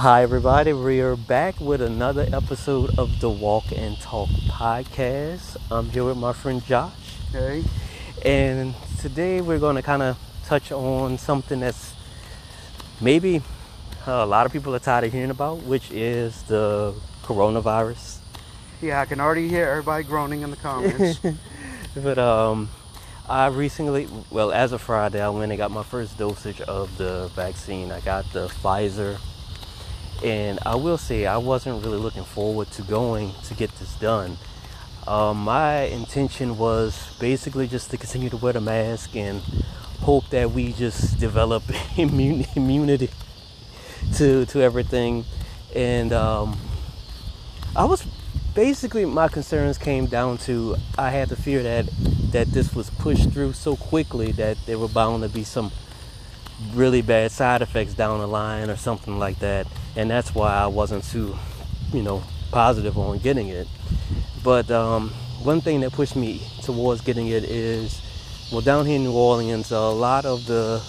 Hi, everybody. We are back with another episode of the Walk and Talk podcast. I'm here with my friend Josh. Okay. And today we're going to kind of touch on something that's maybe a lot of people are tired of hearing about, which is the coronavirus. Yeah, I can already hear everybody groaning in the comments. But um, I recently, well, as of Friday, I went and got my first dosage of the vaccine. I got the Pfizer. And I will say, I wasn't really looking forward to going to get this done. Um, my intention was basically just to continue to wear the mask and hope that we just develop immune, immunity to to everything. And um, I was basically my concerns came down to I had the fear that that this was pushed through so quickly that there were bound to be some really bad side effects down the line or something like that. And that's why I wasn't too you know positive on getting it. But um, one thing that pushed me towards getting it is well down here in New Orleans a lot of the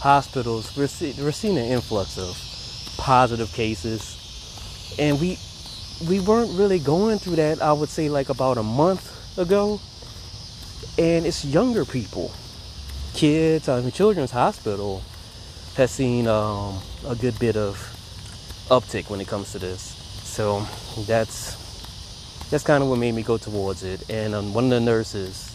hospitals we're, see, we're seeing an influx of positive cases. And we we weren't really going through that I would say like about a month ago. And it's younger people kids I mean children's hospital has seen um, a good bit of uptick when it comes to this. So that's that's kind of what made me go towards it. And um, one of the nurses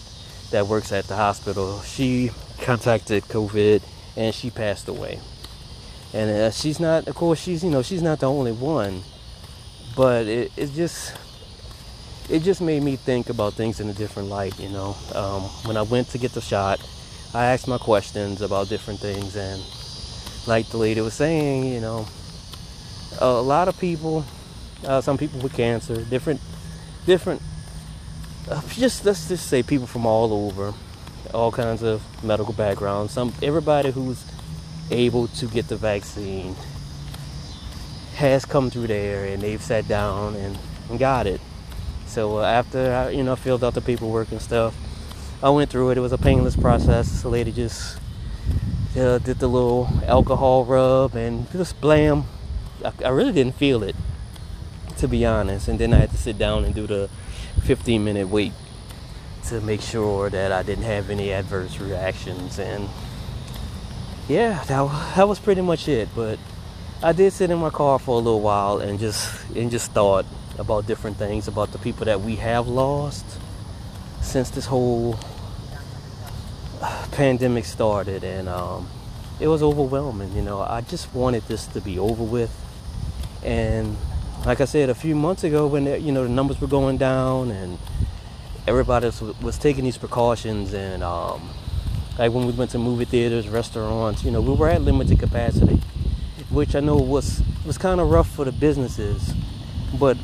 that works at the hospital she contacted covid and she passed away. And uh, she's not of course she's you know she's not the only one but it, it just it just made me think about things in a different light you know? Um, when i went to get the shot i asked my questions about different things and like the lady was saying you know a lot of people uh, some people with cancer different different uh, just let's just say people from all over all kinds of medical backgrounds some everybody who's able to get the vaccine has come through there and they've sat down and, got it. So uh, after I, you know, filled out the paperwork and stuff, I went through it. It was a painless process. The lady just uh, did the little alcohol rub and just blam. I, I really didn't feel it, to be honest. And then I had to sit down and do the 15 minute wait to make sure that I didn't have any adverse reactions. And yeah, that, that was pretty much it. But I did sit in my car for a little while and just and just thought about different things about the people that we have lost since this whole pandemic started and um, it was overwhelming you know. I just wanted this to be over with. And like i said a few months ago when you know the numbers were going down and everybody was, was taking these precautions and um, like when we went to movie theaters restaurants you know we were at limited capacity which I know was was kind of rough for the businesses, but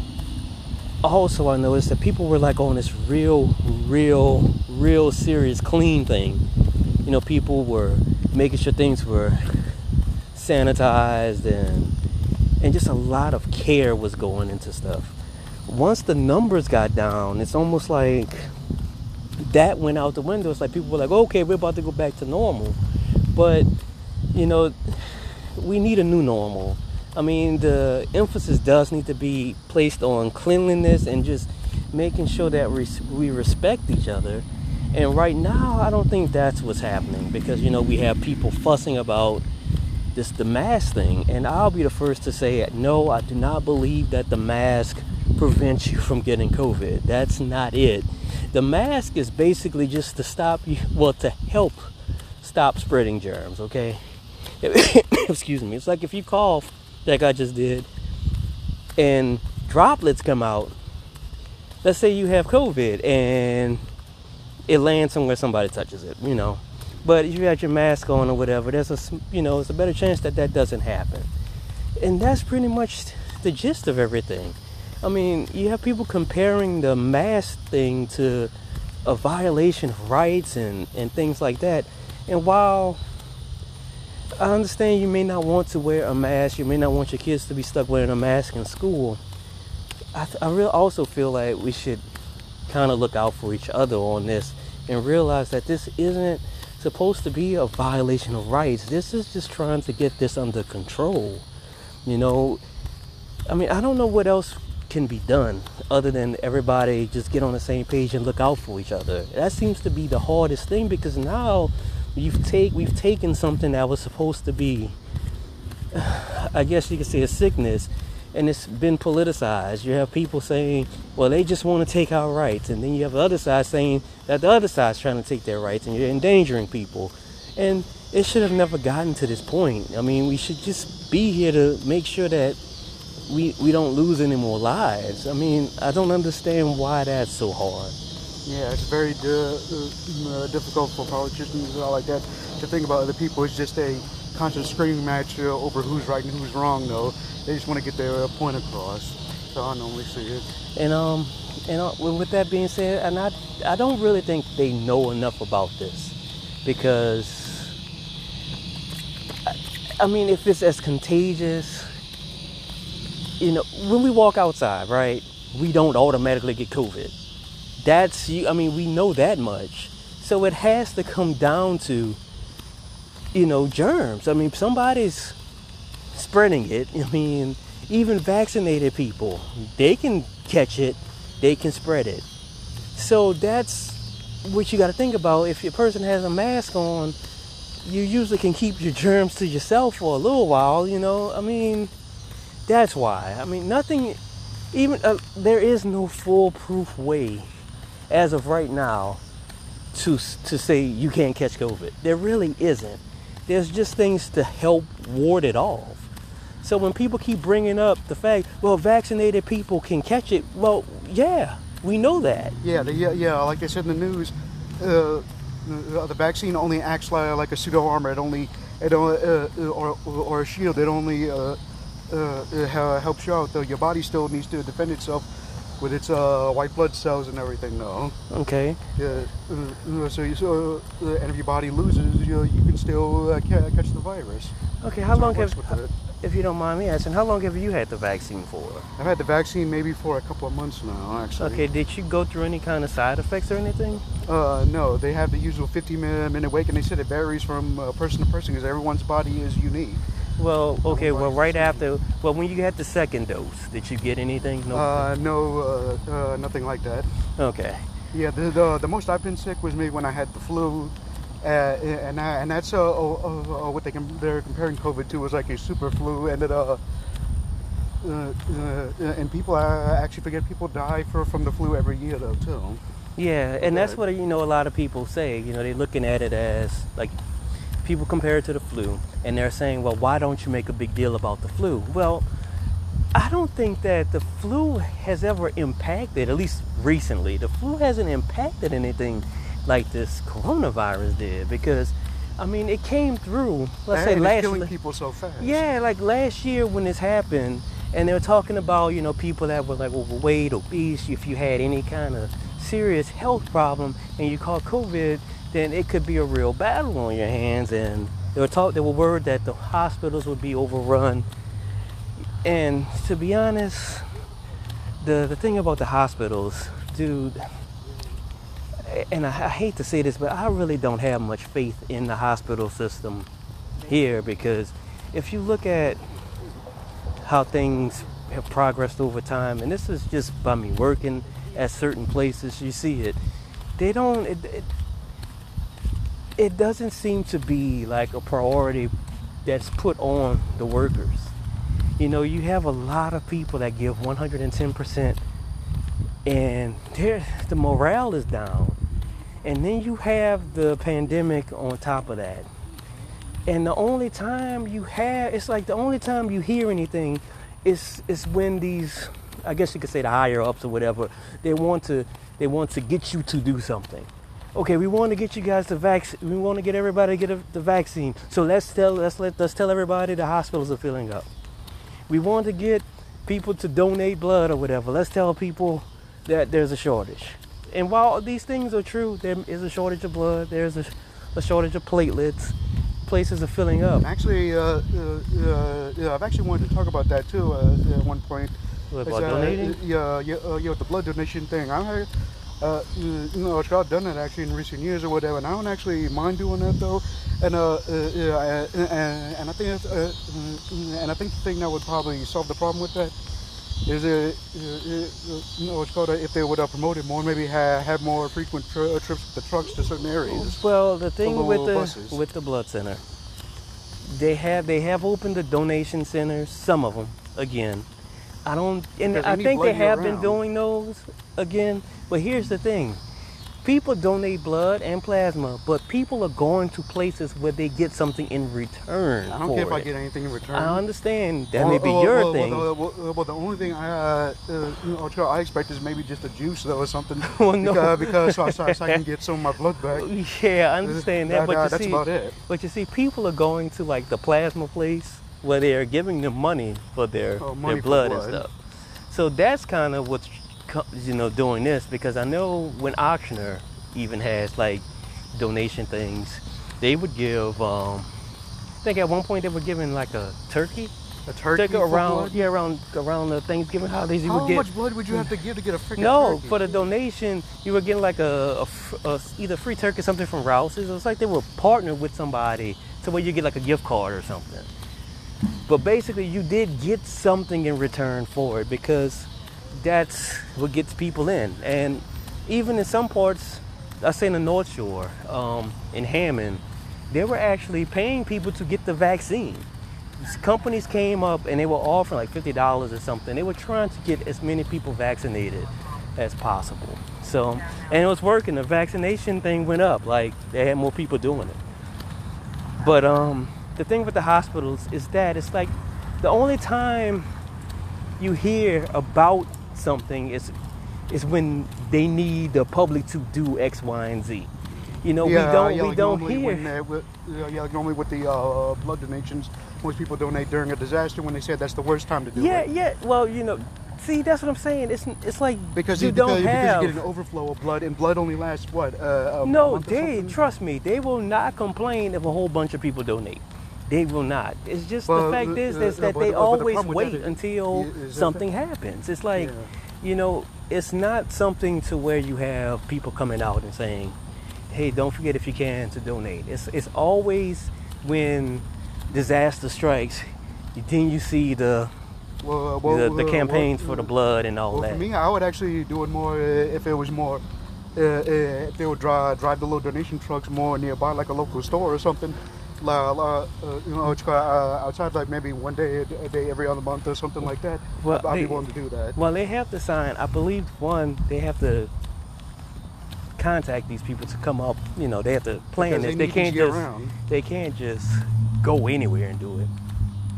also I noticed that people were like on this real, real, real serious clean thing. You know, people were making sure things were sanitized and and just a lot of care was going into stuff. Once the numbers got down, it's almost like that went out the window. It's like people were like, okay, we're about to go back to normal. But, you know, we need a new normal. I mean, the emphasis does need to be placed on cleanliness and just making sure that we respect each other. And right now, I don't think that's what's happening because you know we have people fussing about this the mask thing, and I'll be the first to say it. no, I do not believe that the mask prevents you from getting COVID. That's not it. The mask is basically just to stop you, well, to help stop spreading germs. Okay, excuse me. It's like if you cough, like I just did, and droplets come out. Let's say you have COVID and it lands somewhere somebody touches it, you know. But if you have your mask on or whatever, there's a you know, it's a better chance that that doesn't happen. And that's pretty much the gist of everything. I mean, you have people comparing the mask thing to a violation of rights and, and things like that. And while I understand you may not want to wear a mask. You may not want your kids to be stuck wearing a mask in school. I, th- I really also feel like we should kind of look out for each other on this and realize that this isn't supposed to be a violation of rights. This is just trying to get this under control. You know, I mean, I don't know what else can be done other than everybody just get on the same page and look out for each other. That seems to be the hardest thing because now you've take we've taken something that was supposed to be I guess you could say a sickness and it's been politicized. You have people saying, well, they just want to take our rights. And then you have the other side saying that the other side's trying to take their rights and you're endangering people. And it should have never gotten to this point. I mean, we should just be here to make sure that we, we don't lose any more lives. I mean, I don't understand why that's so hard. Yeah, it's very di- uh, difficult for politicians and all like that to think about other people. It's just a constant screaming match uh, over who's right and who's wrong, though. They just want to get their uh, point across. So I normally see it. And um, and uh, with that being said, and I I don't really think they know enough about this because I, I mean, if it's as contagious, you know, when we walk outside, right, we don't automatically get COVID. That's you. I mean, we know that much. So it has to come down to, you know, germs. I mean, somebody's spreading it. I mean, even vaccinated people, they can catch it, they can spread it. So that's what you got to think about. If your person has a mask on, you usually can keep your germs to yourself for a little while, you know. I mean, that's why. I mean, nothing, even, uh, there is no foolproof way as of right now to, to say you can't catch COVID. There really isn't. There's just things to help ward it off. So when people keep bringing up the fact, well, vaccinated people can catch it, well, yeah, we know that. Yeah, the, yeah, yeah. Like they said in the news, uh, the, the vaccine only acts like, like a pseudo armor. It only, it only, uh, or, or a shield. It only uh, uh, helps you out. Though your body still needs to defend itself with its uh, white blood cells and everything. though. Okay. Yeah. Uh, so, you, so uh, and if your body loses, you, you can still uh, catch the virus. Okay. How long have, if you don't mind me asking, how long have you had the vaccine for? I've had the vaccine maybe for a couple of months now, actually. Okay. Did you go through any kind of side effects or anything? Uh, no. They have the usual 50 minute wait, and they said it varies from uh, person to person because everyone's body is unique. Well, okay. Well, right after, well, when you had the second dose, did you get anything? No, uh, no, uh, uh, nothing like that. Okay. Yeah, the, the, the most I've been sick was maybe when I had the flu, uh, and I, and that's uh, uh, what they can, they're comparing COVID to was like a super flu, and it and people actually forget people die for, from the flu every year though too. Yeah, and that's what you know. A lot of people say. You know, they're looking at it as like people compare it to the flu and they're saying, well, why don't you make a big deal about the flu? Well, I don't think that the flu has ever impacted, at least recently, the flu hasn't impacted anything like this coronavirus did because I mean it came through let's say last killing people so fast. Yeah, like last year when this happened and they were talking about, you know, people that were like overweight, obese, if you had any kind of serious health problem and you caught COVID, then it could be a real battle on your hands. And they were talk, they were worried that the hospitals would be overrun. And to be honest, the the thing about the hospitals, dude, and I, I hate to say this, but I really don't have much faith in the hospital system here because if you look at how things have progressed over time, and this is just by me working at certain places, you see it. They don't. It, it, it doesn't seem to be like a priority that's put on the workers. You know, you have a lot of people that give 110% and the morale is down. And then you have the pandemic on top of that. And the only time you have, it's like the only time you hear anything is, is when these, I guess you could say the higher ups or whatever, they want to, they want to get you to do something okay, we want to get you guys the vaccine. We want to get everybody to get a, the vaccine. So let's tell let's let let's tell everybody the hospitals are filling up. We want to get people to donate blood or whatever. Let's tell people that there's a shortage. And while these things are true, there is a shortage of blood. There's a, a shortage of platelets. Places are filling up. Actually, uh, uh, uh, I've actually wanted to talk about that too uh, at one point. What, about donating? Yeah, yeah, yeah, the blood donation thing. I Uh, you know, I've done it actually in recent years or whatever, and I don't actually mind doing that though. And uh, uh, uh and, and I think uh, mm, and I think the thing that would probably solve the problem with that is it, you know, it's called if they would uh, promote it more, maybe have, have more frequent tr- uh, trips with the trucks to certain areas. Well, the thing with the buses. with the blood center, they have they have opened the donation centers. Some of them again. I don't, and I think they have been doing those again. But here's the thing: people donate blood and plasma, but people are going to places where they get something in return. I don't care if I get anything in return. I understand that Well, may be well, your well, thing. Well, the only thing I, uh, uh, I expect is maybe just a juice though or something. Well, no. because, because so, so, so I can get some of my blood back. Yeah, I understand that, That- but you that's see, about it. but you see, people are going to like the plasma place where they're giving them money for their Oh, money their for blood, and stuff. So that's kind of what's you know doing this because I know when Ochsner even has like donation things, they would give. Um, I think at one point they were giving like a turkey. A turkey around blood? yeah around around the Thanksgiving holidays you How would get How much blood would you have to give to get a freaking no, turkey? for the donation, you were getting like a a either free turkey or something from Rouse's. It was like they were partnered with somebody to where you get like a gift card or something. But basically, you did get something in return for it because that's what gets people in. And even in some parts, I say in the North Shore, um, in Hammond, they were actually paying people to get the vaccine. These companies came up and they were offering like fifty dollars or something. They were trying to get as many people vaccinated as possible. So, and it was working. The vaccination thing went up. Like they had more people doing it. But um, the thing with the hospitals is that it's like the only time you hear about something is is when they need the public to do X, Y, and Z. You know, yeah, we don't yeah, we like don't hear. When, uh, with, yeah, like normally with the uh, blood donations, most people donate during a disaster when they said that's the worst time to do yeah, it. yeah. Yeah. Well, you know, see, that's what I'm saying. It's it's like Because you you, don't because, have. because you get an overflow of blood, and blood only lasts what? Uh, a no, they trust me. They will not complain if a whole bunch of people donate. They will not. It's just Well, the fact uh, is uh, is that but- they the always with wait that until is that something happens. It's like, Yeah. you know, it's not something to where you have people coming out and saying, "Hey, don't forget if you can to donate." It's it's always when disaster strikes, then you see the Well, uh, well, the, the uh, campaigns well, for the uh, blood and all Well, that. for me, I would actually do it more uh, if it was more. Uh, uh, if they would drive drive the little donation trucks more nearby, like a local store or something. La, la, uh, you know, it's, uh, outside like maybe one day a day- every other month or something like that. Well, I'd, I'd they- be willing to do that. Well, they have to sign. I believe one, they have to contact these people to come up. You know, they have to plan Because this. they They can't year just. round. They can't just go anywhere and do it.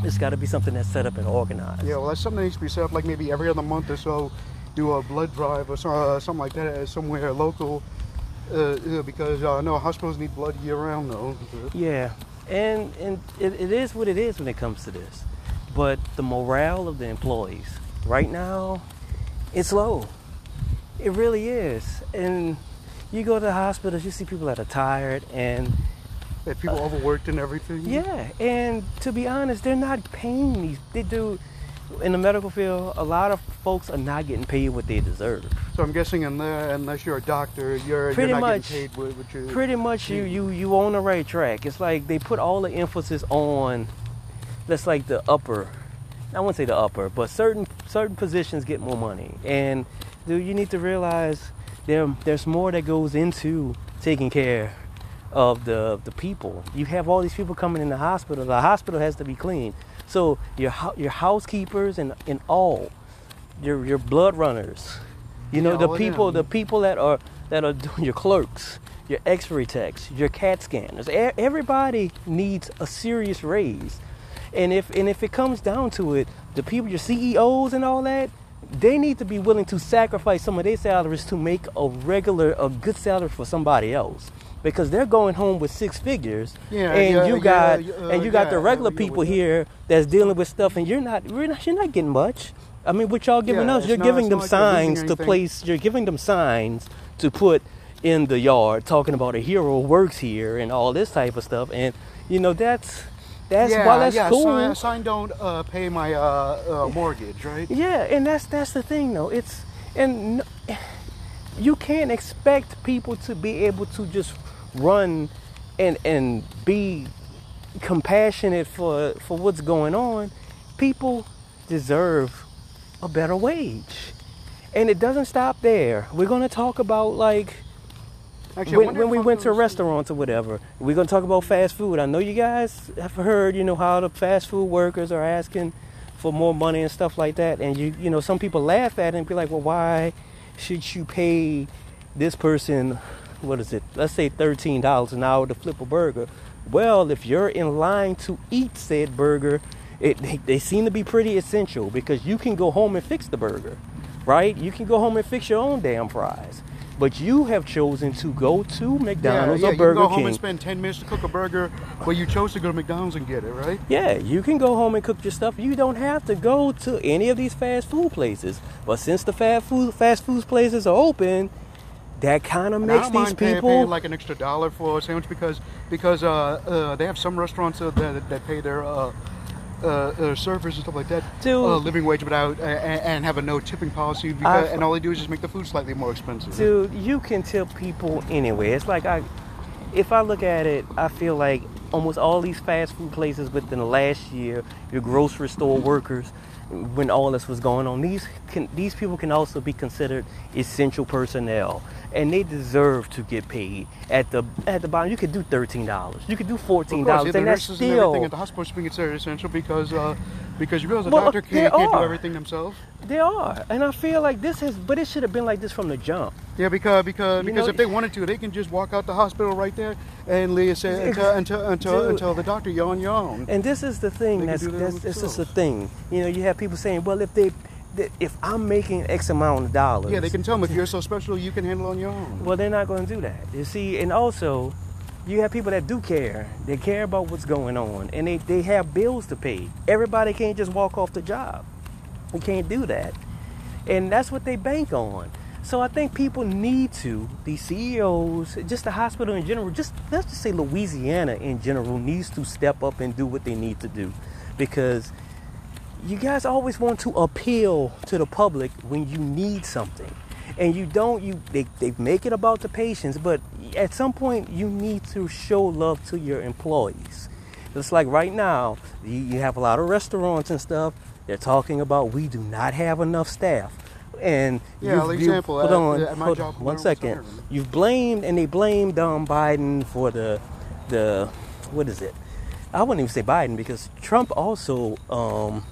It's got to be something that's set up and organized. Yeah, well, that's something that needs to be set up like maybe every other month or so. Do a blood drive or so, uh, something like that somewhere local. Uh, because uh, no hospitals need blood year round though. Yeah, and and it, it is what it is when it comes to this. But the morale of the employees right now, it's low. It really is. And you go to the hospitals, you see people that are tired, and That people uh, overworked and everything. yeah, and to be honest, they're not paying these. They do in the medical field. A lot of folks are not getting paid what they deserve. So I'm guessing unless, you're a doctor, you're, Pretty you're not much. getting paid what, what you. pretty much you you you on the right track. It's like they put all the emphasis on that's like the upper. I wouldn't say the upper, but certain certain positions get more money. And dude, you need to realize there there's more that goes into taking care of the the people. You have all these people coming in the hospital. The hospital has to be clean. So your your housekeepers and and all your your blood runners. You know Yeah, the people the people that are that are doing your clerks, your X-ray techs, your CAT scanners. Everybody needs a serious raise. And if and if it comes down to it, the people, your CEOs and all that, they need to be willing to sacrifice some of their salaries to make a regular, a good salary for somebody else. Because they're going home with six figures, Yeah, and yeah, you got yeah, uh, and you got yeah, the regular people here that's dealing with stuff, and you're not, you're not, you're not getting much. I mean, what y'all giving Yeah, us? You're not- giving them like signs to place. You're giving them signs to put in the yard, talking about a hero works here and all this type of stuff. And you know that's that's yeah, while that's yeah, cool. Sign, sign don't uh, pay my uh, uh, mortgage, right? Yeah, and that's that's the thing though. It's and you can't expect people to be able to just run and and be compassionate for for what's going on. People deserve a better wage. And it doesn't stop there. We're going to talk about like Actually, when, when we went to restaurants or whatever, we're gonna talk about fast food. I know you guys have heard, you know, how the fast food workers are asking for more money and stuff like that, and you, you know, some people laugh at it and be like, well, why should you pay this person, what is it? Let's say thirteen dollars an hour to flip a burger. Well, if you're in line to eat said burger, it they, they seem to be pretty essential because you can go home and fix the burger, right? You can go home and fix your own damn fries. But you have chosen to go to McDonald's yeah, or yeah, Burger you can go home King. and spend 10 minutes to cook a burger, but you chose to go to McDonald's and get it, right? Yeah, you can go home and cook your stuff. You don't have to go to any of these fast food places. But since the fast food fast food places are open, that kind of makes don't these people. paying like an extra dollar for a sandwich because because uh, uh, they have some restaurants uh, that, that pay their uh, uh, uh, servers and stuff like that Dude. uh, living wage without uh, and, and have a no tipping policy because, and all they do is just make the food slightly more expensive. Dude, you can tip people anyway. It's like I, if I look at it, I feel like almost all these fast food places within the last year, your grocery store workers, when all this was going on, these can, these people can also be considered essential personnel, and they deserve to get paid. At the at the bottom, you could do thirteen dollars, you could do fourteen yeah, dollars, the and that's nurses and everything at the hospital should be considered essential because uh, because you realize the Well, doctor can't, can't do everything themselves. they are, and I feel like this has, but it should have been like this from the jump. Yeah, because because You because know- if they wanted to, they can just walk out the hospital right there and leave, say until until until, Dude. until the doctor yawn yawn. And this is the thing They that's, that that's this is the thing. You know, you have people saying, well, if they, if I'm making X amount of dollars, Yeah, they can tell them if you're so special, you can handle on your own. Well, they're not going to do that. You see, and also, you have people that do care. They care about what's going on, and they, they have bills to pay. Everybody can't just walk off the job. We can't do that, and that's what they bank on. So I think people need to, the CEOs, just the hospital in general, just let's just say Louisiana in general needs to step up and do what they need to do, because you guys always want to appeal to the public when you need something and you don't you they, they make it about the patients but at some point you need to show love to your employees. It's like right now you, you have a lot of restaurants and stuff they're talking about we do not have enough staff. And Yeah, you've- like you've- example, hold on, at my hold- job, one second. retiring. you've blamed and they blamed um, Biden for the the what is it? I wouldn't even say Biden because Trump also um,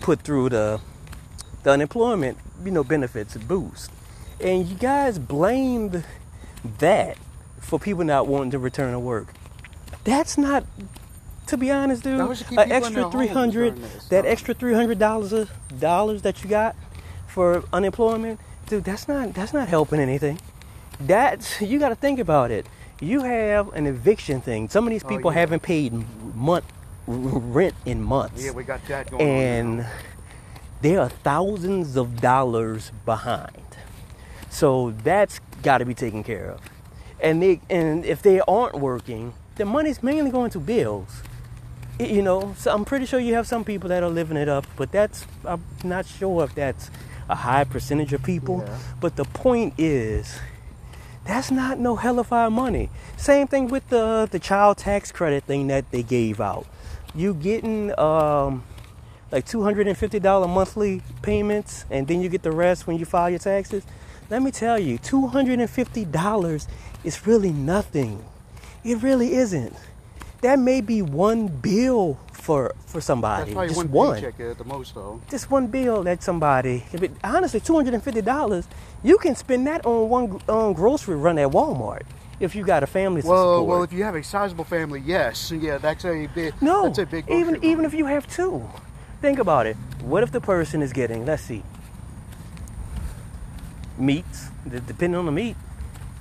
put through the the unemployment you know benefits boost, and you guys blamed that for people not wanting to return to work. That's not, to be honest, dude. That was to keep An extra three hundred, that extra three hundred dollars dollars that you got for unemployment, dude. That's not that's not helping anything. That's you got to think about it. You have an eviction thing. Some of these Oh, people yeah. haven't paid month rent in months Yeah, we got that going on. and they are thousands of dollars behind. So that's got to be taken care of and they and if they aren't working, the money's mainly going to bills. You know, so I'm pretty sure you have some people that are living it up, but that's I'm not sure if that's a high percentage of people. Yeah. But the point is, that's not no hell of our money. Same thing with the the child tax credit thing that they gave out. You getting um, like $250 monthly payments and then you get the rest when you file your taxes. Let me tell you, $250 is really nothing. It really isn't. That may be one bill for for somebody. Just one, one paycheck at the most, though. just one bill that somebody. If it, honestly, two hundred and fifty dollars, you can spend that on one um, grocery run at Walmart if you got a family to Well, support. well, if you have a sizable family, yes, yeah, that's a big. no, that's a big. even grocery even if you have two, think about it. What if the person is getting? Let's see. Meats, depending on the meat,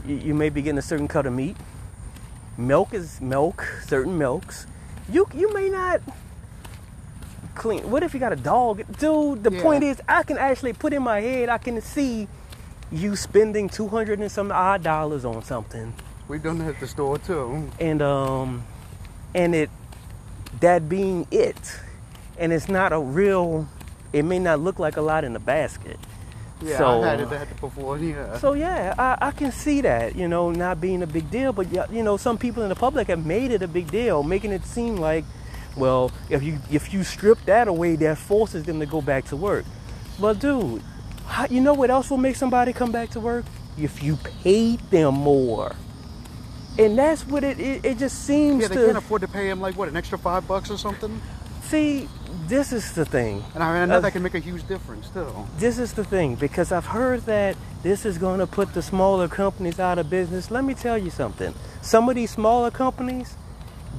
you, you may be getting a certain cut of meat. Milk is milk, certain milks. You you may not clean. What if you got a dog? Dude, the Yeah. point is, I can actually put in my head, I can see you spending two hundred and some odd dollars on something, We've done that at the store too. and um, and it that being it, and it's not a real. It may not look like a lot in the basket, Yeah, so, I had it that before. Yeah. So yeah, I, I can see that, you know, not being a big deal. But you know, some people in the public have made it a big deal, making it seem like, well, if you if you strip that away, that forces them to go back to work. But dude, how, you know what else will make somebody come back to work? If you paid them more. And that's what it it, it just seems yeah, they to can't afford to pay him like what an extra five bucks or something. see. This is the thing. And I, I know Uh, that can make a huge difference too. This is the thing because I've heard that this is going to put the smaller companies out of business. Let me tell you something. Some of these smaller companies,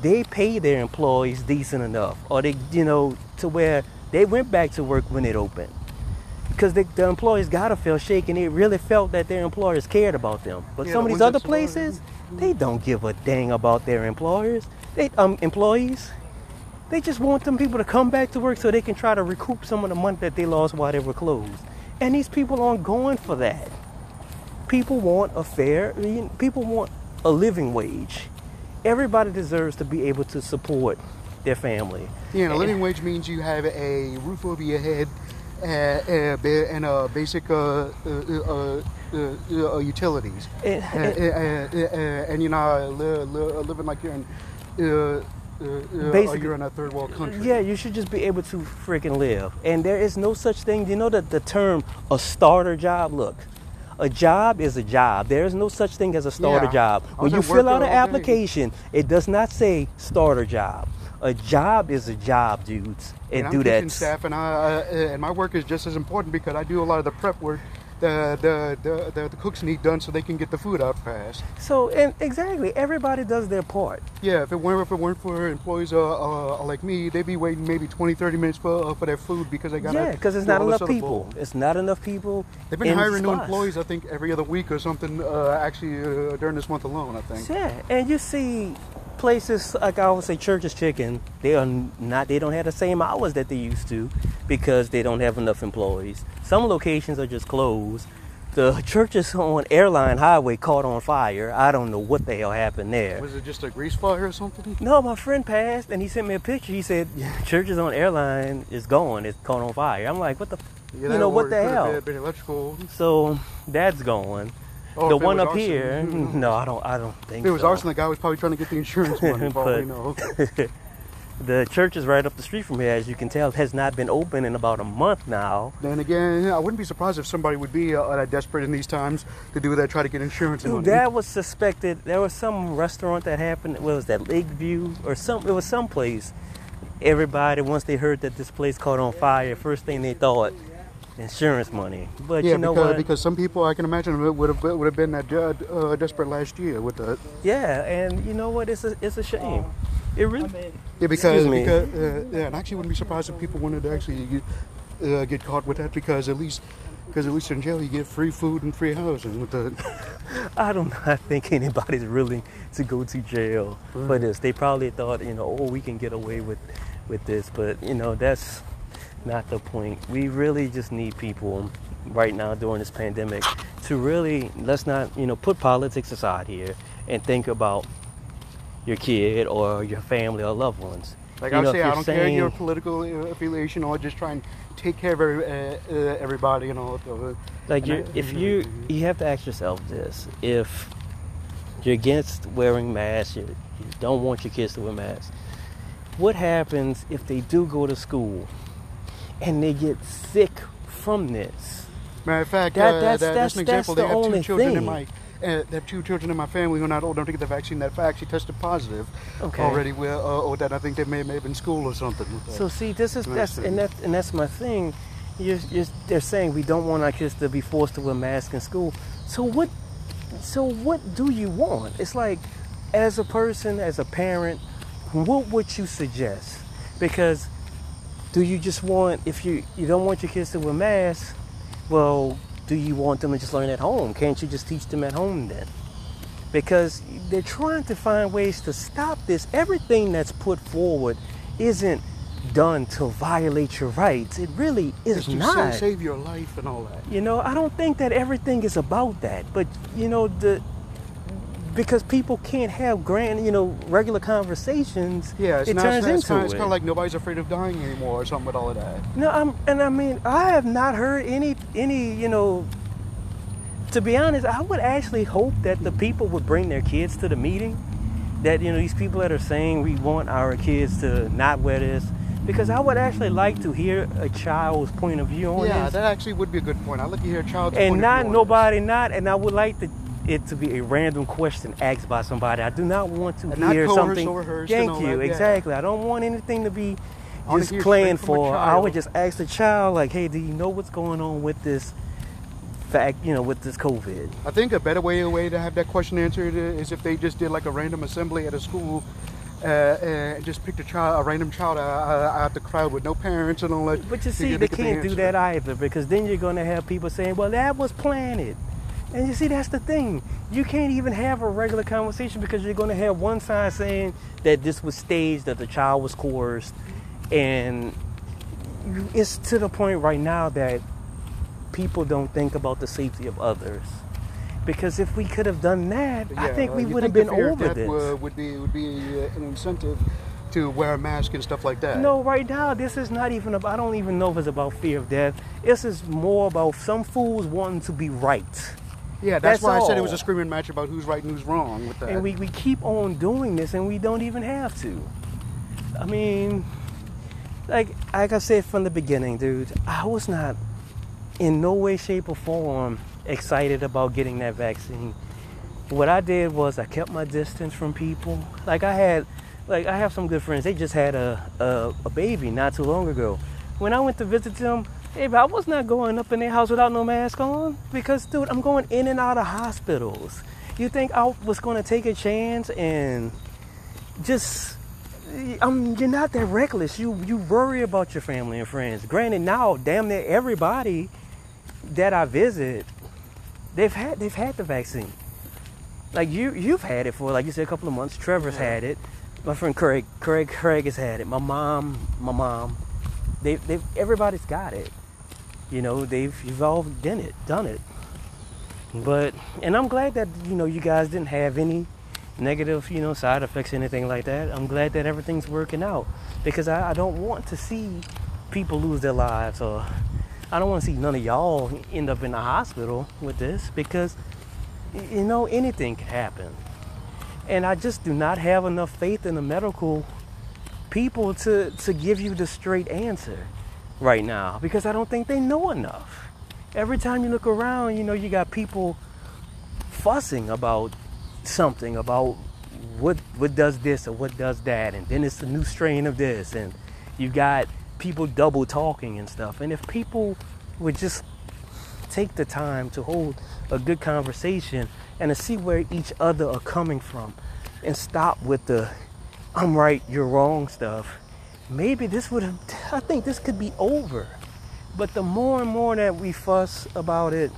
they pay their employees decent enough, or they, you know, to where they went back to work when it opened. Because the, the employees got to feel shaken. They really felt that their employers cared about them. But Yeah, some the of these other places, they don't give a dang about their employers. They um employees. They just want them people to come back to work so they can try to recoup some of the money that they lost while they were closed. And these people aren't going for that. People want a fair, people want a living wage. Everybody deserves to be able to support their family. Yeah, and a living wage means you have a roof over your head uh, uh, and uh, basic uh, uh, uh, uh, uh, utilities. And- Uh, uh, uh, uh, and you're not li- li- living like you're in, uh, Basically- you're in a third world country. Yeah, you should just be able to freaking live. And there is no such thing. You know that the term a starter job. Look, a job is a job. There is no such thing as a starter Yeah. job. When you fill out an all day. application, it does not say starter job. A job is a job, dudes, and And do that. staff, and I uh, and my work is just as important because I do a lot of the prep work. The the, the, the the cooks need done so they can get the food out fast. So, and exactly, everybody does their part. Yeah, if it weren't if it weren't for employees uh, uh, like me, they'd be waiting maybe 20, 30 minutes for uh, for their food because they got Yeah, because it's not enough people. It's not enough people. They've been hiring new employees, I think, every other week or something. Uh, actually, uh, during this month alone, I think. Yeah, and you see places like I would say Church's Chicken, they are not they don't have the same hours that they used to because they don't have enough employees. Some locations are just closed. The Church's on Airline Highway caught on fire. I don't know what the hell happened there. Was it just a grease fire or something? No, my friend passed and he sent me a picture. He said Church's on Airline is gone. It's caught on fire. I'm like, what the? Yeah, you know what the hell? Been, been electrical. So that's gone. Oh, the one up arson, here, no, I don't. I don't think If it was so. arson, the guy was probably trying to get the insurance money. for all we But- know. The church is right up the street from here, as you can tell, has not been open in about a month now. Then again, I wouldn't be surprised if somebody would be uh, that desperate in these times to do that, try to get insurance Dude, money. that was suspected. There was some restaurant that happened. What was that? Lakeview or some? It was some place. Everybody, once they heard that this place caught on fire, first thing they thought, insurance money. But yeah, you know because, what? because some people I can imagine would have would have been that uh, uh, desperate last year with the yeah, and you know what? It's a it's a shame. It really. yeah because me. because uh, yeah, and I actually wouldn't be surprised if people wanted to actually get, uh, get caught with that because at least because at least in jail you get free food and free housing with the I don't I think anybody's willing to go to jail for this. They probably thought, you know, oh, we can get away with with this, but you know, that's not the point. We really just need people right now during this pandemic to really let's not, you know, put politics aside here and think about your kid or your family or loved ones. like You I know, say I don't care your saying- political uh, affiliation or just try and take care of every, uh, uh, everybody and all. Uh, Like And you, I- if you you have to ask yourself this: if you're against wearing masks, you, you don't want your kids to wear masks. What happens if they do go to school and they get sick from this? Matter of fact, That- uh, that's- that- that's- an that's example. the they have two children in my. Uh, they have two children in my family who are not old enough to get the vaccine. That actually tested positive Okay. already. With, uh, or that I think they may, may have been in school or something. So see, this is that's and that and that's my thing. You're, you're, they're saying we don't want our kids to be forced to wear masks in school. So what? So what do you want? It's like, as a person, as a parent, what would you suggest? Because do you just want if you you don't want your kids to wear masks? Well, do you want them to just learn at home? Can't you just teach them at home then? Because they're trying to find ways to stop this. Everything that's put forward isn't done to violate your rights. It really is not. save your life and all that. You know, I don't think that everything is about that. But you know, the because people can't have grand, you know, regular conversations. Yeah, it's it not, turns it's, not- into kind of, it's kind of like nobody's afraid of dying anymore or something with all of that. No, I'm, and I mean, I have not heard any, any, you know. To be honest, I would actually hope that the people would bring their kids to the meeting. That you know, these people that are saying we want our kids to not wear this, because I would actually like to hear a child's point of view on yeah, this, that actually would be a good point. I'd like to hear a child's and point of not nobody, not, and I would like to, it to be a random question asked by somebody. I do not want to And hear something. or rehearsed and Thank you, that, yeah. exactly. I don't want anything to be just planned a for. I would just ask the child, like, "Hey, do you know what's going on with this fact? You know, with this COVID?" I think a better way, way to have that question answered is if they just did like a random assembly at a school uh, and just picked a child, a random child out, out the crowd with no parents and all that. But you see, they can't do that either because then you're going to have people saying, well, that was planted. And you see, that's the thing. You can't even have a regular conversation because you're going to have one side saying that this was staged, that the child was coerced. And it's to the point right now that people don't think about the safety of others. Because if we could have done that, I think we would have been the fear of over death this. Would, would be would be uh, an incentive to wear a mask and stuff like that. No, right now this is not even about. I don't even know if it's about fear of death. This is more about some fools wanting to be right, Yeah, that's, That's why I said it was a screaming match about who's right and who's wrong with that. and we, we keep on doing this, and we don't even have to. I mean, like like I said from the beginning, dude, I was not in no way, shape, or form excited about getting that vaccine. What I did was I kept my distance from people. Like I had, like I have some good friends. They just had a a, a baby not too long ago. When I went to visit them, hey, but I was not going up in their house without no mask on because, dude, I'm going in and out of hospitals. You think I was going to take a chance and just I mean, you're not that reckless. You you worry about your family and friends. Granted, now damn near everybody that I visit, they've had they've had the vaccine. Like you you've had it for like you said a couple of months. Trevor's Yeah. had it. My friend Craig Craig Craig has had it. My mom my mom. They they everybody's got it. You know they've you've done it done it. But and I'm glad that you know you guys didn't have any negative, you know, side effects, anything like that. I'm glad that everything's working out because I, I don't want to see people lose their lives or I don't want to see none of y'all end up in the hospital with this because you know anything can happen. And I just do not have enough faith in the medical people to, to give you the straight answer right now because I don't think they know enough. Every time you look around, you know, you got people fussing about something about what what does this or what does that and then it's a new strain of this and you got people double talking and stuff and if people would just take the time to hold a good conversation and to see where each other are coming from and stop with the I'm right, you're wrong stuff, maybe this would have, I think this could be over. But the more and more that we fuss about it,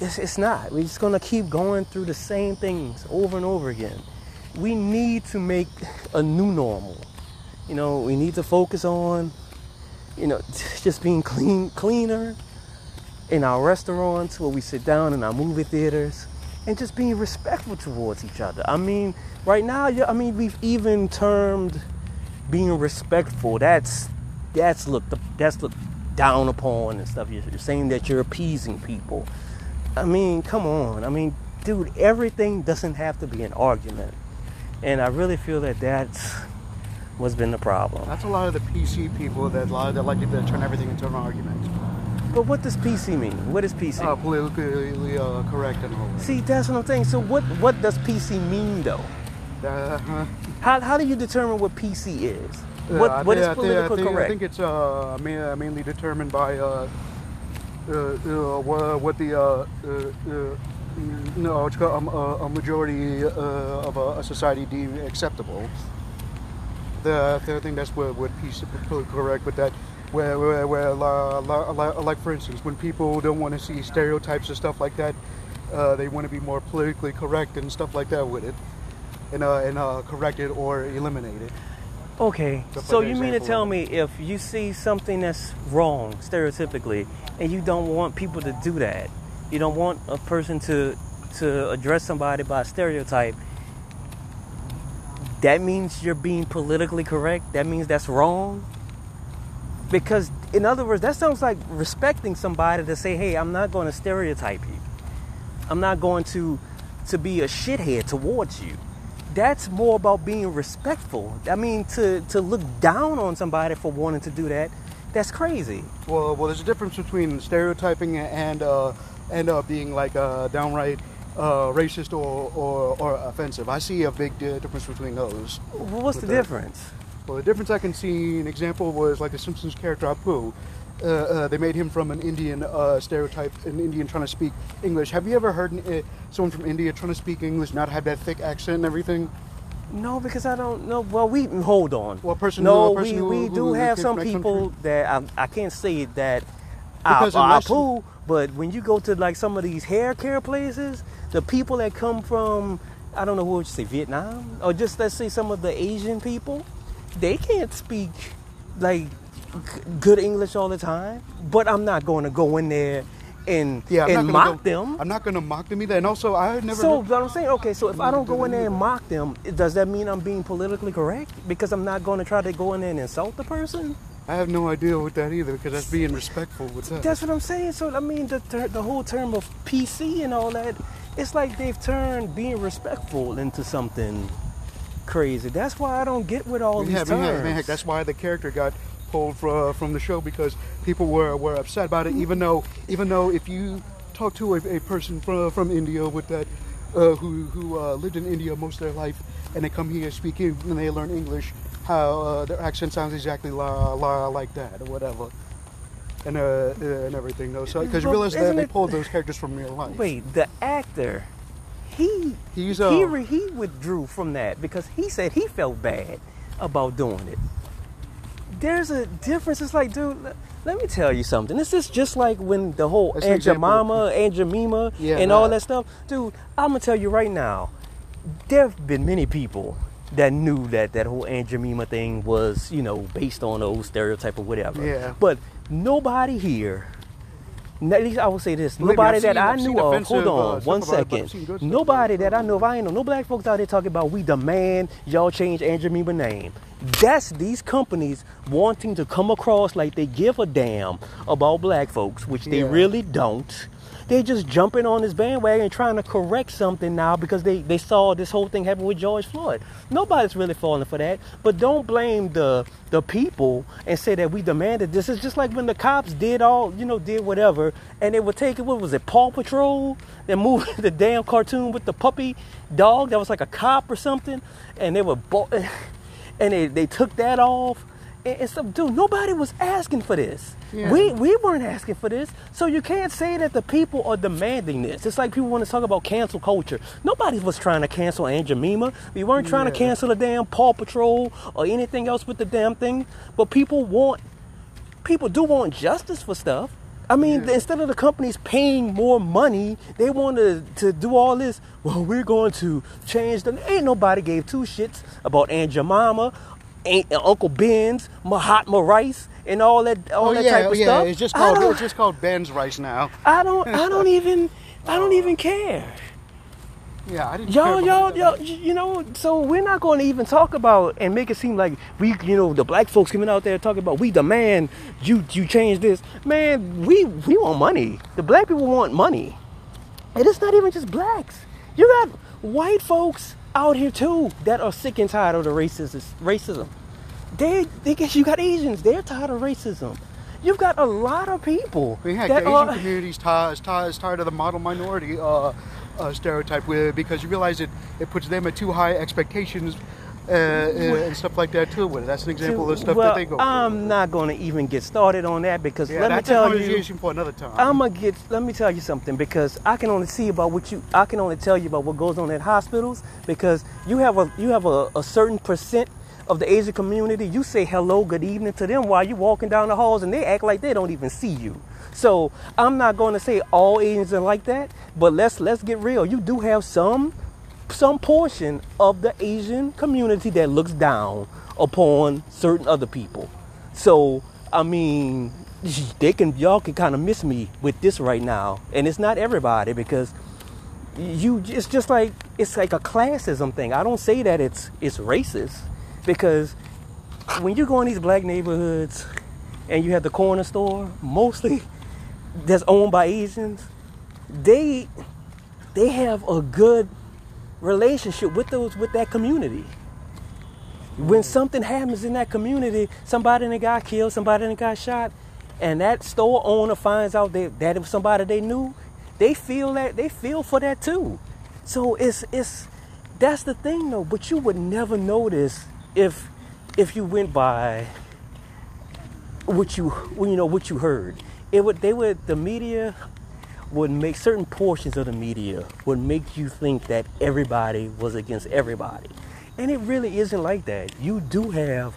it's, it's not. We're just going to keep going through the same things over and over again. We need to make a new normal. You know, we need to focus on, you know, just being clean, cleaner in our restaurants where we sit down in our movie theaters and just being respectful towards each other. I mean, right now, I mean, we've even termed being respectful. That's that's looked that's looked down upon and stuff. You're, saying that you're appeasing people. I mean, come on. I mean, dude, everything doesn't have to be an argument, and I really feel that that's what's been the problem. That's a lot of the PC people that, li- that like to turn everything into an argument. But what does PC mean? What is PC? Uh, politically uh, correct and all. See, that's what I'm saying. So what what does PC mean though? Uh-huh. How, how do you determine what PC is? What what thi- is political I think, correct? I think it's uh, mainly determined by uh, uh, uh, wha- what the uh, uh, uh, no, it's uh, a majority uh, of a, a society deem acceptable. The, the I think that's what what politically correct but that. Where, where, where uh, li- li- like for instance, when people don't want to see stereotypes and stuff like that, uh, they want to be more politically correct and stuff like that with it, and uh, and uh, correct it or eliminate it. Okay, Stuff so you mean to tell me if you see something that's wrong stereotypically, and you don't want people to do that, you don't want a person to to address somebody by stereotype, that means you're being politically correct. That means that's wrong. Because, in other words, that sounds like respecting somebody to say, hey, I'm not going to stereotype you. I'm not going to, to be a shithead towards you. That's more about being respectful. I mean, to, to look down on somebody for wanting to do that, that's crazy. Well, well, there's a difference between stereotyping and uh, and uh, being like uh, downright uh, racist or, or, or offensive. I see a big difference between those. What's the that. difference? Well, the difference I can see, an example was like the Simpsons character Apu. Uh, uh, they made him from an Indian uh, stereotype, an Indian trying to speak English. Have you ever heard uh, someone from India trying to speak English, not have that thick accent and everything? No, because I don't know. Well, we hold on. Well, person no, person we, who- we who- do who have some people country. that I, I can't say that Because are unless- Apu, but when you go to like some of these hair care places, the people that come from I don't know who would you say Vietnam or just let's say some of the Asian people, they can't speak like g- good English all the time. But I'm not going to go in there and Yeah, I'm and mock go, them. I'm not going to mock them either. And also, I never. So, heard- but I'm saying, okay, so if I don't go in there and mock them, does that mean I'm being politically correct? Because I'm not going to try to go in there and insult the person? I have no idea with that either because that's being respectful with that. That's what I'm saying. So, I mean, the, ter- the whole term of PC and all that, it's like they've turned being respectful into something crazy. That's why I don't get with all yeah, these man, terms. man, heck, that's why the character got pulled from, from the show because people were, were upset about it. Even though, even though if you talk to a, a person from from India with that, uh, who who uh, lived in India most of their life, and they come here speaking and they learn English, how uh, their accent sounds exactly la, la, like that or whatever. And uh, uh, and everything though, so because you realize that they pulled those characters from real life. Wait, the actor, he He's, he uh, re- he withdrew from that because he said he felt bad about doing it. There's a difference. It's like, dude, let, let me tell you something. This is just like when the whole That's Aunt. Jemima, Aunt Jemima, Yeah, and all that stuff, dude. I'm gonna tell you right now. There have been many people that knew that that whole Aunt Jemima thing was, you know, based on old stereotype or whatever. Yeah. But nobody here at least I will say this: Believe nobody I've that seen- I knew of. Hold on, uh, one about it, but I've second. seen good stuff Nobody that I know of, I ain't know no black folks out there talking about we demand y'all change Aunt Jemima name. That's these companies wanting to come across like they give a damn about black folks, which they Yeah. really don't. They just jumping on this bandwagon trying to correct something now because they, they saw this whole thing happen with George Floyd. Nobody's really falling for that. But don't blame the the people and say that we demanded this. It's just like when the cops did all, you know, did whatever, and they take it, what was it, Paw Patrol? They moved the damn cartoon with the puppy dog that was like a cop or something, and they were bo- and they, they took that off. And, and so, dude, nobody was asking for this. Yeah. We we weren't asking for this. So you can't say that the people are demanding this. It's like people want to talk about cancel culture. Nobody was trying to cancel Aunt Jemima. We weren't trying to cancel the damn Paw Patrol or anything else with the damn thing. But people want people do want justice for stuff. I mean, Yeah. instead of the companies paying more money, they wanted to, to do all this. Well, we're going to change the. Ain't nobody gave two shits about Aunt Jemima, Aunt, uh, Uncle Ben's, Mahatma Rice, and all that all oh that yeah, type of yeah. stuff. It's just called it's just called Ben's rice now. I don't. I don't even. I don't even care. Yeah, I didn't. Y'all, care y'all, y'all, you know, so we're not going to even talk about and make it seem like we, you know, the black folks coming out there talking about we demand you, you change this. Man, we, we want money. The black people want money. And it's not even just blacks. You got white folks out here too that are sick and tired of the racism. Racism. They, they guess you got Asians. They're tired of racism. You've got a lot of people mean, that the Asian are. community's tired, tired, tired of the model minority uh, uh, stereotype because you realize it, it puts them at too high expectations uh, uh, and stuff like that too. With it. That's an example of stuff well, that they go. I'm not going to even get started on that because Yeah, let me tell you, for another time. I'm gonna get. Let me tell you something because I can only see about what you. I can only tell you about what goes on at hospitals because you have a you have a, a certain percent of the Asian community. You say hello, good evening to them while you're walking down the halls, and they act like they don't even see you. So I'm not going to say all Asians are like that, but let's let's get real. You do have some some portion of the Asian community that looks down upon certain other people. So I mean, they can y'all can kind of miss me with this right now, and it's not everybody because you it's just like it's like a classism thing. I don't say that it's it's racist because when you go in these black neighborhoods and you have the corner store, mostly that's owned by Asians, they they have a good relationship with those with that community. When something happens in that community, somebody that got killed, somebody that got shot, and that store owner finds out that, that it was somebody they knew, they feel that they feel for that too. So it's it's that's the thing though. But you would never notice if if you went by what you you know what you heard. It would they would the media would make certain portions of the media would make you think that everybody was against everybody. And it really isn't like that. You do have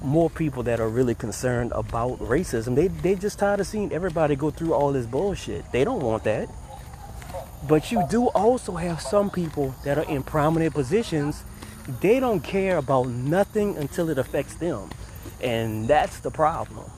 more people that are really concerned about racism. They they just tired of seeing everybody go through all this bullshit. They don't want that. But you do also have some people that are in prominent positions. They don't care about nothing until it affects them. And that's the problem.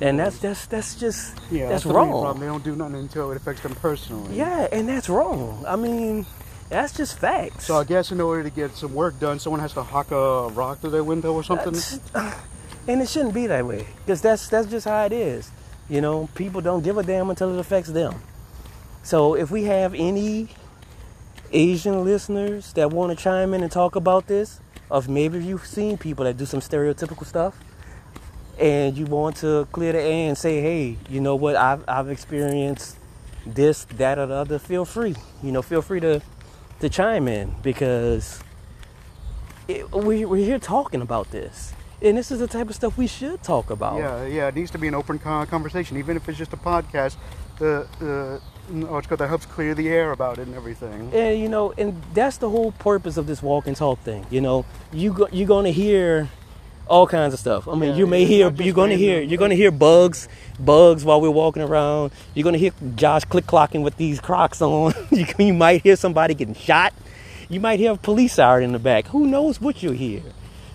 And that's that's that's just Yeah, that's main wrong. They don't do nothing until it affects them personally. Yeah, and that's wrong. I mean, that's just facts. So I guess in order to get some work done, someone has to hock a rock through their window or something. That's- and it shouldn't be that way because that's that's just how it is. You know, people don't give a damn until it affects them. So if we have any Asian listeners that want to chime in and talk about this, of maybe you've seen people that do some stereotypical stuff, and you want to clear the air and say, hey, you know what, I've I've experienced this, that, or the other. Feel free, you know, feel free to to chime in because it, we, we're here talking about this. And this is the type of stuff we should talk about. Yeah, yeah, it needs to be an open conversation, even if it's just a podcast. The the oh, it's good that helps clear the air about it and everything. And you know, and that's the whole purpose of this walk and talk thing. You know, you go, you're gonna hear all kinds of stuff. I mean, Yeah, you may hear you're gonna random. hear you're gonna hear bugs, bugs while we're walking around. You're gonna hear Josh click clocking with these Crocs on. you, you might hear somebody getting shot. You might hear a police siren in the back. Who knows what you'll hear?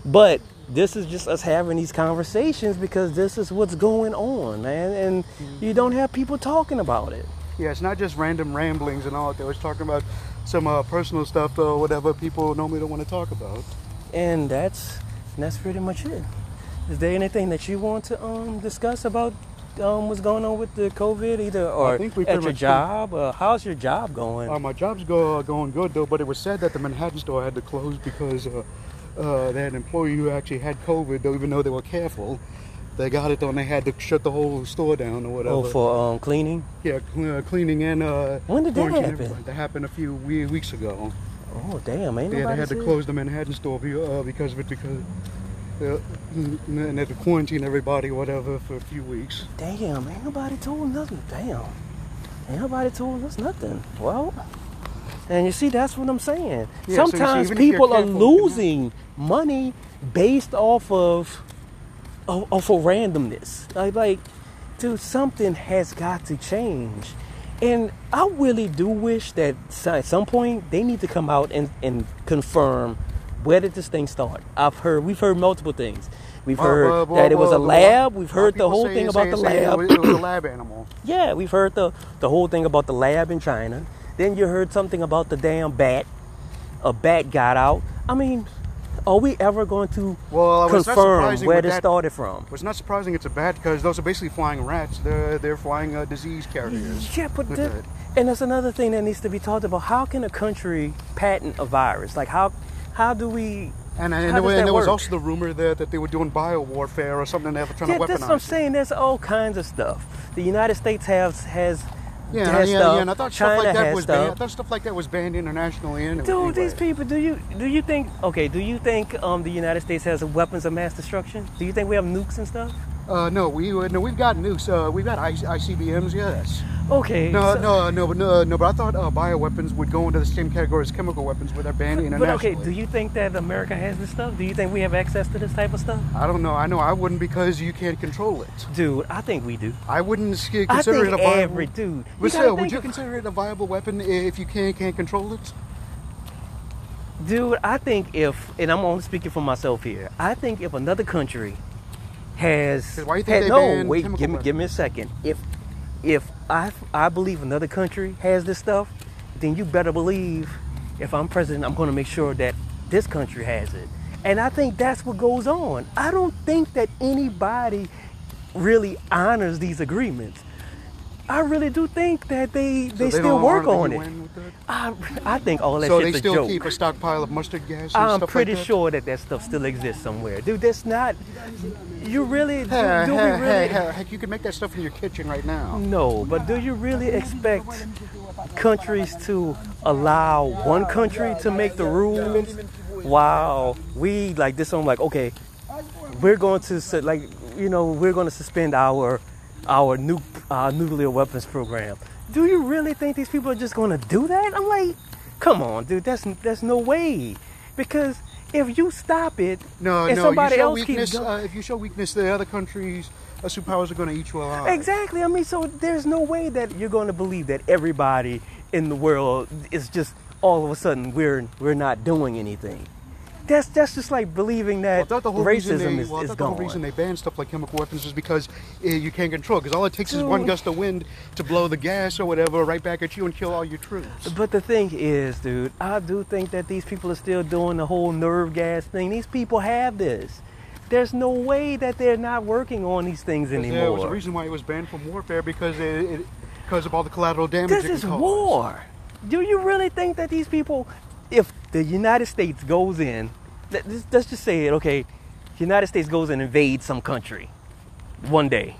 But this is just us having these conversations because this is what's going on, man. And you don't have people talking about it. Yeah, it's not just random ramblings and all. They was talking about some uh, personal stuff or whatever people normally don't want to talk about. and that's and that's pretty much it. Is there anything that you want to um, discuss about um, what's going on with the COVID, either or think we at your job? Uh, how's your job going? Uh, my job's go, going good though, but it was said that the Manhattan store had to close because uh, uh, they had an employee who actually had COVID, though, even though they were careful. They got it though, and they had to shut the whole store down or whatever. oh, for um, cleaning. yeah, uh, cleaning and uh, When did that happen? That happened a few weeks ago. Oh, damn! Ain't Yeah, they had to close the Manhattan store uh, because of it because. Uh, and they had to quarantine everybody, whatever, for a few weeks. Damn! Ain't nobody told nothing. Damn! Ain't nobody told us nothing. Well, and you see, that's what I'm saying. Yeah, so see, Sometimes even you're people are careful, you can- losing money based off of of, of a randomness. Like, like, dude, something has got to change. And I really do wish that at some point they need to come out and, and confirm where did this thing start. I've heard we've heard multiple things. We've heard well, that it was a lab. We've heard the whole say- thing say- about the lab. It was, it was a lab animal. Yeah, we've heard the the whole thing about the lab in China. Then you heard something about the damn bat. A bat got out. I mean, are we ever going to Well, confirm where this that- started from? It's not surprising it's a bat because those are basically flying rats. They're they're flying uh, disease carriers. Yeah, but and that's another thing that needs to be talked about. How can a country patent a virus? Like how how do we? And, and, there, does was, that and there was also the rumor there that they were doing bio warfare or something. They were trying Yeah, to weaponize. that's what I'm saying. There's all kinds of stuff. The United States has has Yeah, yeah, stuff. yeah. And I thought China stuff like that was stuff. banned. I thought stuff like that was banned internationally. Anyway. Dude, these people. Do you do you think? Okay, do you think um, the United States has weapons of mass destruction? Do you think we have nukes and stuff? Uh, no, we no, we've got nukes. Uh, we've got ICBMs. Yes. Okay. No, so- no, no, but no, no. But I thought uh, bioweapons would go into the same category as chemical weapons, where they're banned But okay, do you think that America has this stuff? Do you think we have access to this type of stuff? I don't know. I know I wouldn't because you can't control it. Dude, I think we do. I wouldn't consider I think it a viable. every dude. But still, would you of- consider it a viable weapon if you can't can't control it? Dude, I think if, and I'm only speaking for myself here. I think if another country has, Why you think had- they no, wait, give me, give me a second. If, if I, I believe another country has this stuff, then you better believe if I'm president, I'm going to make sure that this country has it. And I think that's what goes on. I don't think that anybody really honors these agreements. I really do think that they, So they, they still work on it. That? I, I think all that So they shit's a still keep a stockpile of mustard gas and I'm pretty like that? sure that that stuff still exists somewhere, dude. That's not. You really do, Hey, do we hey, really? hey, hey, heck, you can make that stuff in your kitchen right now. No, but do you really expect countries to allow one country to make the rules while we like this? I'm like, okay, we're going to like you know we're going to suspend our our nu- uh, nuclear weapons program. Do you really think these people are just going to do that? I'm like, come on, dude. That's that's no way. Because if you stop it, No, and no. somebody you show else weakness. keeps going, Uh, if you show weakness, the other countries, uh, superpowers are going to eat you alive. Exactly. I mean, so there's no way that you're going to believe that everybody in the world is just all of a sudden we're we're not doing anything. That's that's just like believing that thought the whole racism they, is, well, is the whole reason they ban stuff like chemical weapons is because uh, you can't control. Because all it takes is one gust of wind to blow the gas or whatever right back at you and kill all your troops. But the thing is, dude, I do think that these people are still doing the whole nerve gas thing. These people have this. There's no way that they're not working on these things anymore. There was a reason why it was banned from warfare because it, it because of all the collateral damage. This is cause. war. Do you really think that these people, if the United States goes in, let's just say it, okay, United States goes and invades some country one day,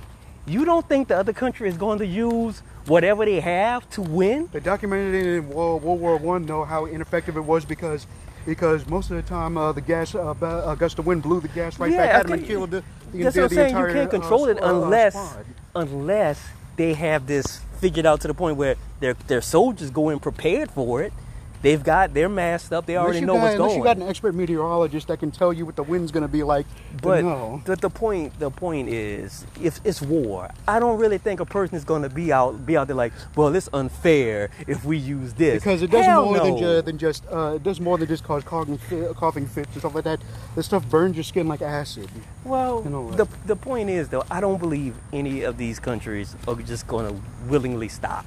you don't think the other country is going to use whatever they have to win? They documented it in World, World War One, know how ineffective it was because because most of the time uh, the gas uh, uh, gust of wind blew the gas right back at them and killed the, the, That's the, what I'm the saying. entire you can't uh, control it uh, unless squad. unless they have this figured out to the point where their their soldiers go in prepared for it. They've got they're masked up. They already know got, what's unless going. you got an expert meteorologist that can tell you what the wind's going to be like. But no. the, the point the point is if it's war, I don't really think a person is going to be out be out there like, well, it's unfair if we use this Because it does Hell more than, ju- than just uh, it does more than just cause coughing, coughing fits and stuff like that. This stuff burns your skin like acid. Well, the the point is though, I don't believe any of these countries are just going to willingly stop.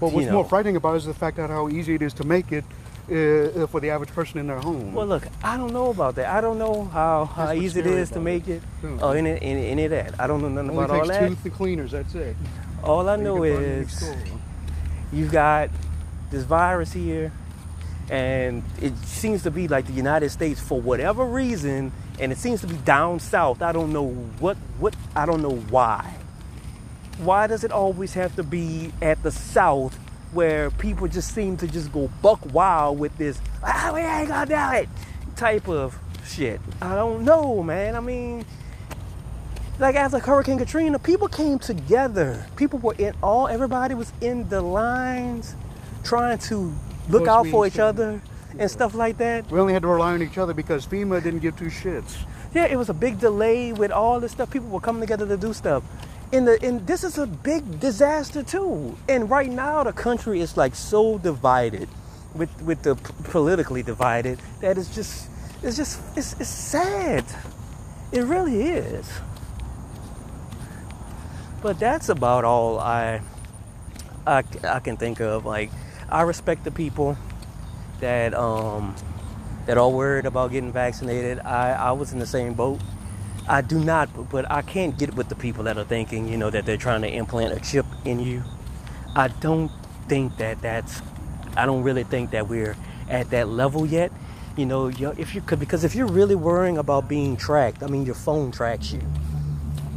But what's You more frightening about it is the fact that how easy it is to make it uh, for the average person in their home. Well, look, I don't know about that. I don't know how, how easy it is to make it. Hmm. Oh, any, any, any of that. I don't know nothing Only about all takes that. tooth and cleaners. That's it. All I know can find it next is you've got this virus here, and it seems to be like the United States for whatever reason, and it seems to be down south. I don't know what what I don't know why. Why does it always have to be at the south where people just seem to just go buck wild with this ah we ain't gonna do it type of shit? I don't know, man. I mean like after Hurricane Katrina, people came together. People were in all everybody was in the lines trying to look out for each other and stuff like that. We only had to rely on each other because FEMA didn't give two shits. Yeah, it was a big delay with all this stuff. People were coming together to do stuff. In the in this is a big disaster too. And right now the country is like so divided with with the politically divided that it's just it's just it's, it's sad. It really is. But that's about all I, I I can think of. Like I respect the people that um that are worried about getting vaccinated. I, I was in the same boat. I do not, but I can't get with the people that are thinking, you know, that they're trying to implant a chip in you. I don't think that that's, I don't really think that we're at that level yet. You know, if you could, because if you're really worrying about being tracked, I mean, your phone tracks you.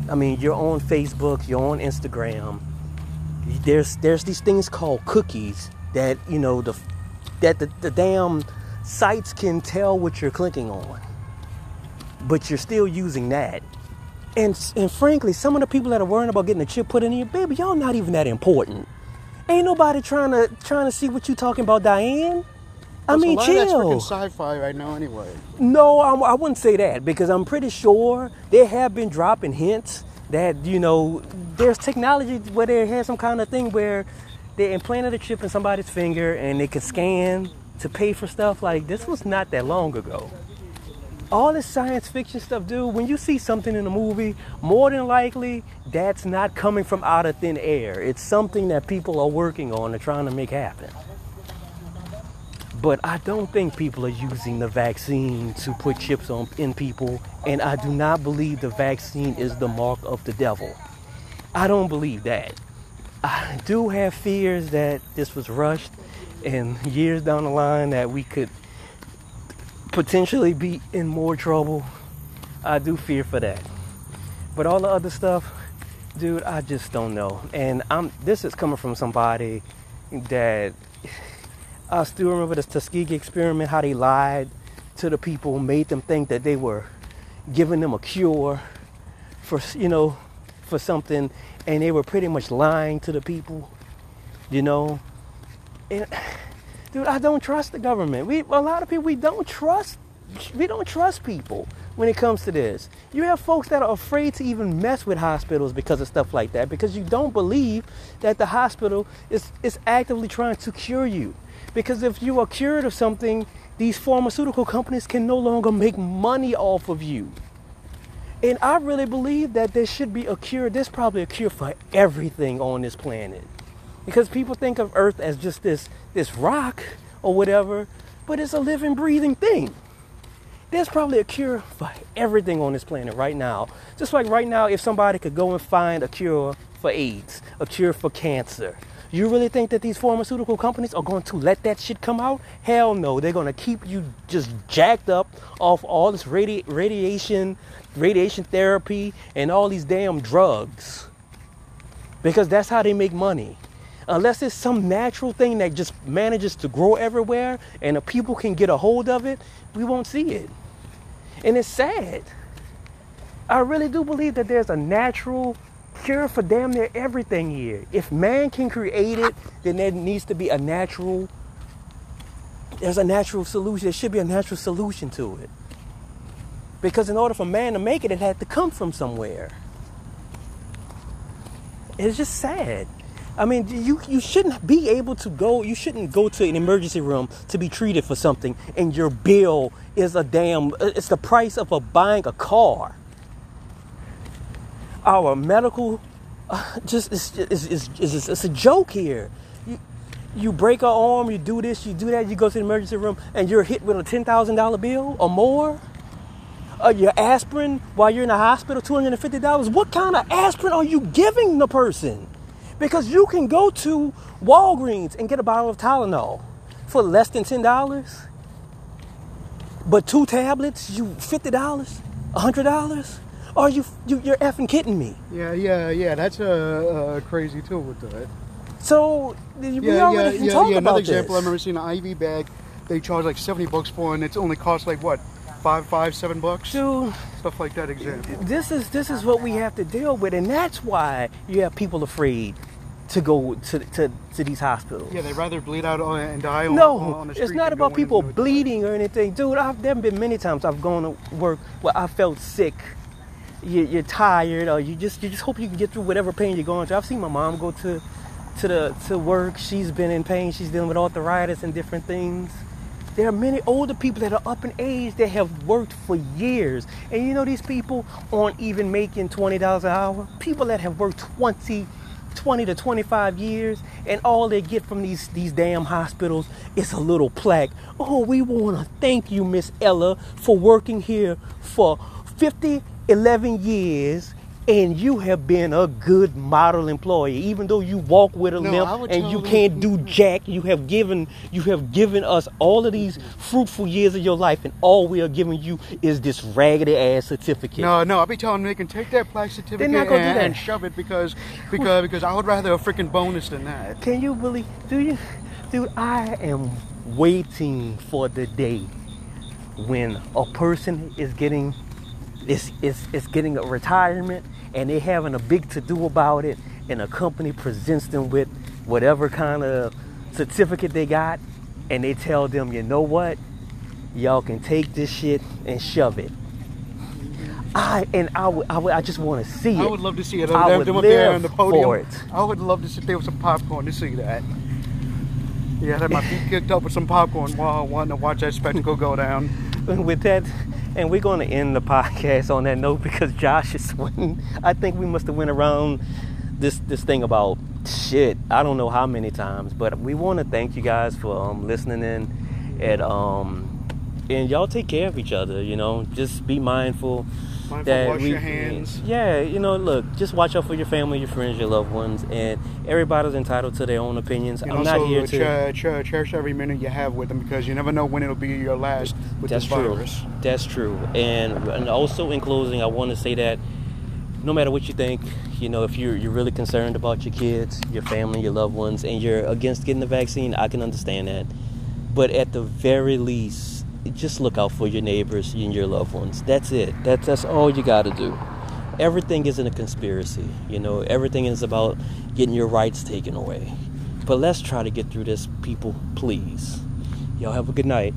I mean, you're on Facebook, you're on Instagram. There's there's these things called cookies that you know the that the, the damn sites can tell what you're clicking on, but you're still using that. And and frankly, some of the people that are worrying about getting a chip put in you, baby, y'all not even that important. Ain't nobody trying to trying to see what you talking about, Diane. I mean, a lot Of that's chill. freaking sci-fi right now, anyway. No, I, I wouldn't say that because I'm pretty sure they have been dropping hints that you know there's technology where they have some kind of thing where they implanted a chip in somebody's finger and they could scan to pay for stuff. Like this was not that long ago. All this science fiction stuff, dude. When you see something in a movie, more than likely that's not coming from out of thin air. It's something that people are working on and trying to make happen. But I don't think people are using the vaccine to put chips on in people, and I do not believe the vaccine is the mark of the devil. I don't believe that. I do have fears that this was rushed, and years down the line that we could potentially be in more trouble. I do fear for that. But all the other stuff, dude, I just don't know. And I'm this is coming from somebody that I still remember the Tuskegee experiment, how they lied to the people, made them think that they were giving them a cure for you know for something, and they were pretty much lying to the people, you know. And dude, I don't trust the government. We a lot of people we don't trust. We don't trust people when it comes to this. You have folks that are afraid to even mess with hospitals because of stuff like that because you don't believe that the hospital is, is actively trying to cure you. Because if you are cured of something, these pharmaceutical companies can no longer make money off of you. And I really believe that there should be a cure. There's probably a cure for everything on this planet. Because people think of Earth as just this, this rock or whatever, but it's a living, breathing thing. There's probably a cure for everything on this planet right now. Just like right now, if somebody could go and find a cure for AIDS, a cure for cancer, you really think that these pharmaceutical companies are going to let that shit come out? Hell no. They're going to keep you just jacked up off all this radi- radiation, radiation therapy, and all these damn drugs. Because that's how they make money. Unless it's some natural thing that just manages to grow everywhere and the people can get a hold of it, we won't see it. And it's sad. I really do believe that there's a natural cure for damn near everything here. If man can create it, then there needs to be a natural there's a natural solution. There should be a natural solution to it. Because in order for man to make it, it had to come from somewhere. It's just sad. I mean, you, you shouldn't be able to go, you shouldn't go to an emergency room to be treated for something and your bill is a damn, it's the price of a buying a car our medical uh, just is is, is, is, it's a joke here. You, you break an arm, you do this, you do that, you go to the emergency room, and you're hit with a ten thousand dollar bill or more. Uh, your aspirin while you're in the hospital, two hundred and fifty dollars. What kind of aspirin are you giving the person? Because you can go to Walgreens and get a bottle of Tylenol for less than ten dollars, but two tablets, you fifty dollars, hundred dollars. Are you, you you're effing kidding me? Yeah, yeah, yeah. That's uh, uh crazy too with that. So we yeah, already yeah, yeah, talked yeah. Another example, I this. remember seeing an IV bag. They charge like seventy bucks for, and it's only cost like what, five, five, seven bucks, Dude, stuff like that. Example. this is this is what we have to deal with, and that's why you have people afraid to go to to, to these hospitals. Yeah, they'd rather bleed out on- and die on, No, on the street. it's not about people bleeding or anything, dude. I've there have been many times I've gone to work where I felt sick. You, you're tired, or you just you just hope you can get through whatever pain you're going through. I've seen my mom go to to the to work. She's been in pain. She's dealing with arthritis and different things. There are many older people that are up in age that have worked for years, and you know these people aren't even making twenty dollars an hour. People that have worked 20, 20 to 25 years, and all they get from these these damn hospitals is a little plaque. Oh, we want to thank you, Miss Ella, for working here for 50, 11 years. And you have been a good model employee, even though you walk with a No, limp and you can't do jack. You have given you have given us all of these fruitful years of your life, and all we are giving you is this raggedy ass certificate. No, no, I'll be telling them they can take that plaque certificate not gonna do and, that. and shove it because because because I would rather a freaking bonus than that. Can you believe, do you, dude? I am waiting for the day when a person is getting is is is getting a retirement and they're having a big to do about it, and a company presents them with whatever kind of certificate they got, and they tell them, you know what, y'all can take this shit and shove it. I and I would, I, would, I just want to see it. I would love to see it. I Them- would them up there on the podium. for it. I would love to sit there with some popcorn to see that. Yeah, I'd have my feet kicked up with some popcorn while I wanting to watch that spectacle go down. with that, and we're going to end the podcast on that note because Josh is sweating. I think we must have went around this this thing about shit. I don't know how many times, but we want to thank you guys for um, listening in. And um, and y'all take care of each other. You know, just be mindful. Mindful, that wash we, your hands. Yeah, you know, look, just watch out for your family, your friends, your loved ones, and everybody's entitled to their own opinions. I'm not here to. cher- cher- cherish every minute you have with them because you never know when it'll be your last with That's this true. virus. That's true. And and also in closing, I want to say that no matter what you think, you know, if you're you're really concerned about your kids, your family, your loved ones, and you're against getting the vaccine, I can understand that. But at the very least, just look out for your neighbors and your loved ones. That's it. That's that's all you got to do. Everything isn't a conspiracy, you know. Everything is about getting your rights taken away. But let's try to get through this, people, please. Y'all have a good night.